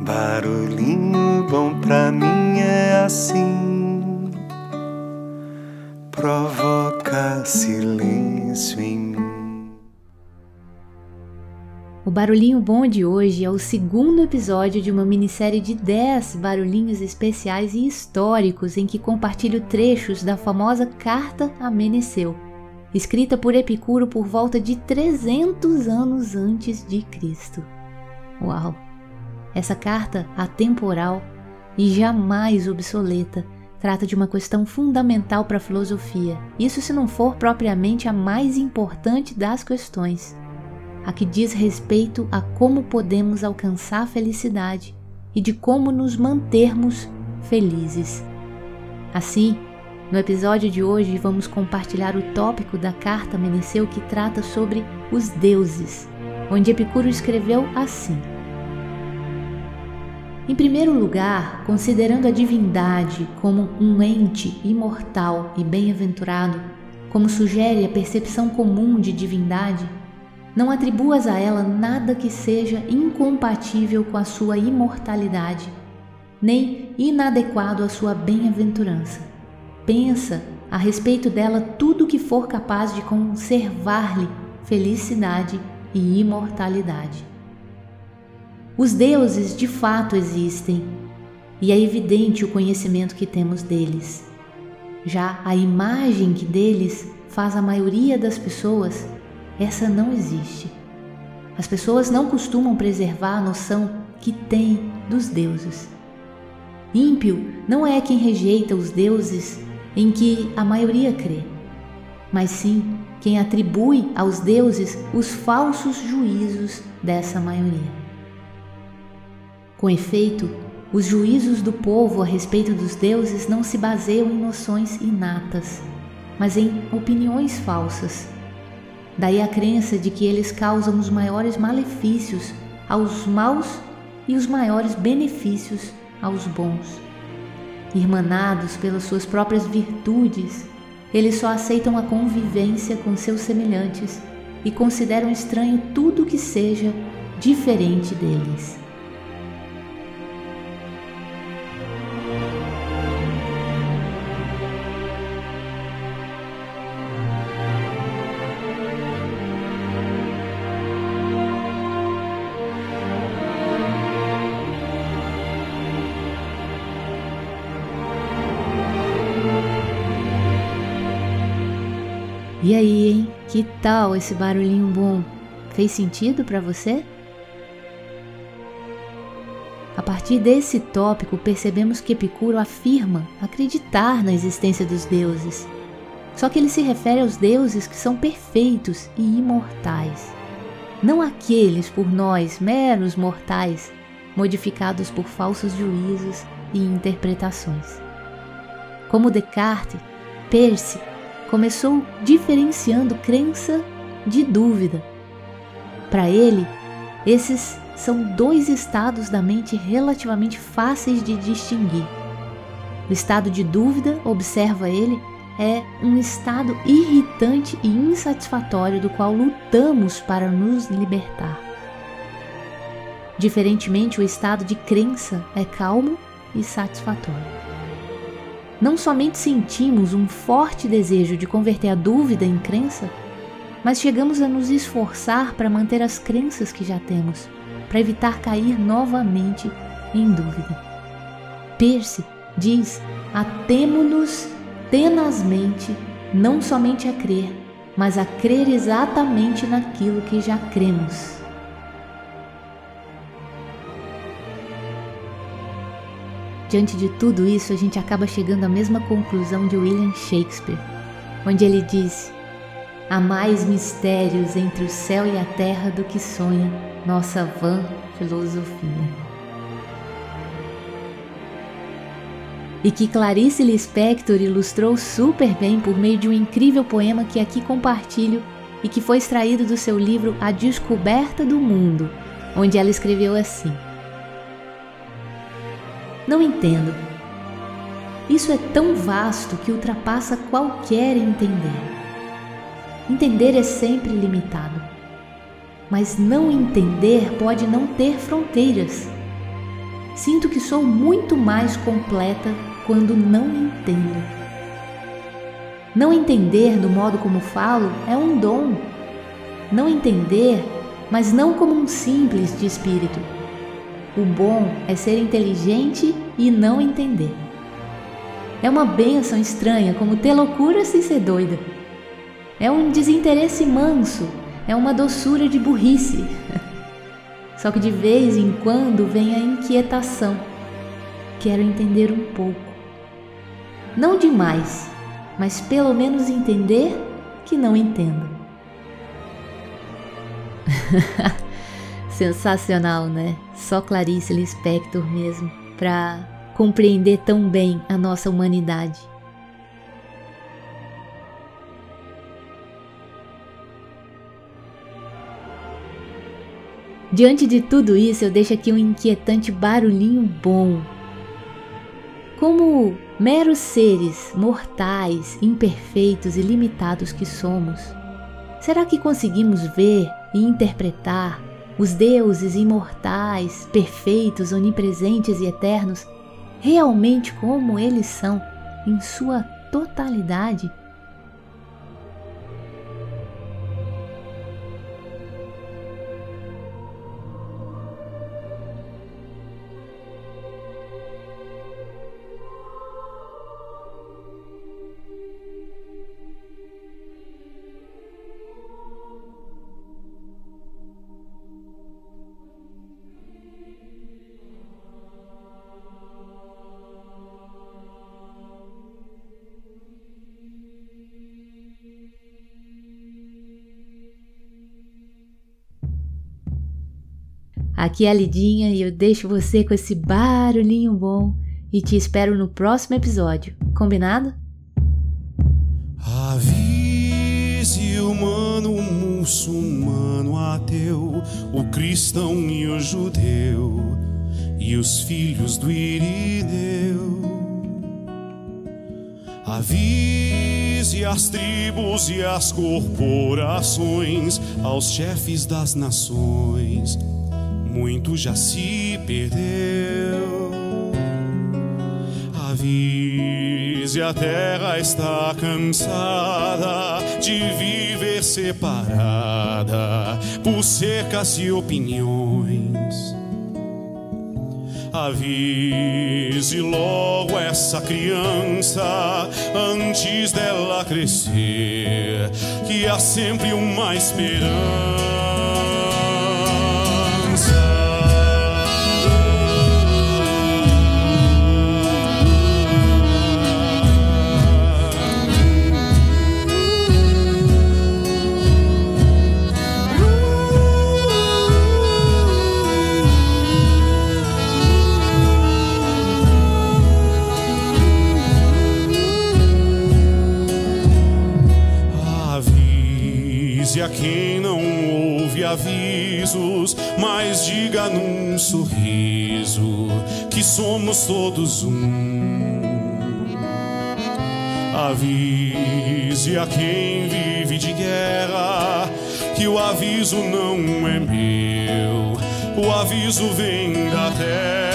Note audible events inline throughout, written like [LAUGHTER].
Barulhinho bom pra mim é assim, provoca silêncio em mim. O Barulhinho Bom de hoje é o segundo episódio de uma minissérie de 10 barulhinhos especiais e históricos em que compartilho trechos da famosa Carta a Meneceu, escrita por Epicuro por volta de 300 anos antes de Cristo. Uau! Essa carta atemporal e jamais obsoleta. Trata de uma questão fundamental para a filosofia, isso se não for propriamente a mais importante das questões, a que diz respeito a como podemos alcançar a felicidade e de como nos mantermos felizes. Assim, no episódio de hoje vamos compartilhar o tópico da carta Meneceu que trata sobre os deuses, onde Epicuro escreveu assim: em primeiro lugar, considerando a divindade como um ente imortal e bem-aventurado, como sugere a percepção comum de divindade, não atribuas a ela nada que seja incompatível com a sua imortalidade, nem inadequado à sua bem-aventurança. Pensa a respeito dela tudo que for capaz de conservar-lhe felicidade e imortalidade. Os deuses de fato existem e é evidente o conhecimento que temos deles. Já a imagem que deles faz a maioria das pessoas, essa não existe. As pessoas não costumam preservar a noção que têm dos deuses. Ímpio não é quem rejeita os deuses em que a maioria crê, mas sim quem atribui aos deuses os falsos juízos dessa maioria. Com efeito, os juízos do povo a respeito dos deuses não se baseiam em noções inatas, mas em opiniões falsas. Daí a crença de que eles causam os maiores malefícios aos maus e os maiores benefícios aos bons. Irmanados pelas suas próprias virtudes, eles só aceitam a convivência com seus semelhantes e consideram estranho tudo que seja diferente deles. E aí, hein? Que tal esse barulhinho bom? Fez sentido para você? A partir desse tópico, percebemos que Epicuro afirma acreditar na existência dos deuses. Só que ele se refere aos deuses que são perfeitos e imortais, não aqueles por nós, meros mortais, modificados por falsos juízos e interpretações. Como Descartes, Percy começou diferenciando crença de dúvida. Para ele, esses são dois estados da mente relativamente fáceis de distinguir. O estado de dúvida, observa ele, é um estado irritante e insatisfatório do qual lutamos para nos libertar. Diferentemente, o estado de crença é calmo e satisfatório não somente sentimos um forte desejo de converter a dúvida em crença, mas chegamos a nos esforçar para manter as crenças que já temos, para evitar cair novamente em dúvida. Percy diz: atemo-nos tenazmente, não somente a crer, mas a crer exatamente naquilo que já cremos. Diante de tudo isso, a gente acaba chegando à mesma conclusão de William Shakespeare, onde ele diz: Há mais mistérios entre o céu e a terra do que sonha nossa vã filosofia. E que Clarice Lispector ilustrou super bem por meio de um incrível poema que aqui compartilho e que foi extraído do seu livro A Descoberta do Mundo, onde ela escreveu assim: não entendo. Isso é tão vasto que ultrapassa qualquer entender. Entender é sempre limitado, mas não entender pode não ter fronteiras. sinto que sou muito mais completa quando não entendo. Não entender do modo como falo é um dom. Não entender, mas não como um simples de espírito. O bom é ser inteligente e não entender. É uma benção estranha como ter loucura sem ser doida. É um desinteresse manso, é uma doçura de burrice. [LAUGHS] Só que de vez em quando vem a inquietação. Quero entender um pouco. Não demais, mas pelo menos entender que não entendo. [LAUGHS] Sensacional, né? Só Clarice Lispector mesmo para compreender tão bem a nossa humanidade. Diante de tudo isso, eu deixo aqui um inquietante barulhinho bom. Como meros seres mortais, imperfeitos e limitados que somos, será que conseguimos ver e interpretar os deuses imortais, perfeitos, onipresentes e eternos realmente como eles são em sua totalidade? Aqui é a Lidinha e eu deixo você com esse barulhinho bom e te espero no próximo episódio. Combinado? Avise humano, o muçulmano, ateu, o cristão e o judeu e os filhos do Irideu. Avise as tribos e as corporações, aos chefes das nações muito já se perdeu. Avise, a terra está cansada de viver separada por cercas e opiniões. Avise logo essa criança antes dela crescer, que há sempre uma esperança. A quem não ouve avisos, mas diga num sorriso que somos todos um. Avise a quem vive de guerra que o aviso não é meu, o aviso vem da terra.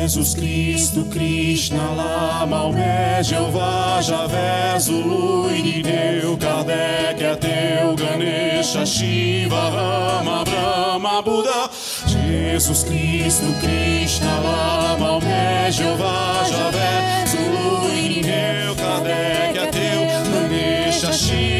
Jesus Cristo, Krishna, Lama, Maomé, Jeová, Javé, Zulu, Irineu, Kardec, Ateu, Ganesha, Shiva, Rama, Brahma, Buda. Jesus Cristo, Krishna, Lama, Maomé, Jeová, Javé, Zulu, Irineu, Kardec, Ateu, Ganesha, Shiva,